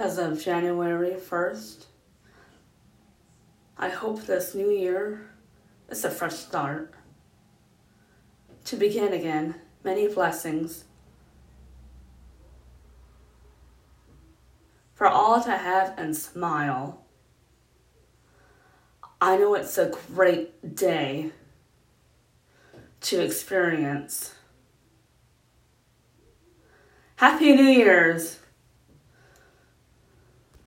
as of January 1st. I hope this new year is a fresh start. To begin again, many blessings. For all to have and smile. I know it's a great day to experience. Happy New Year's!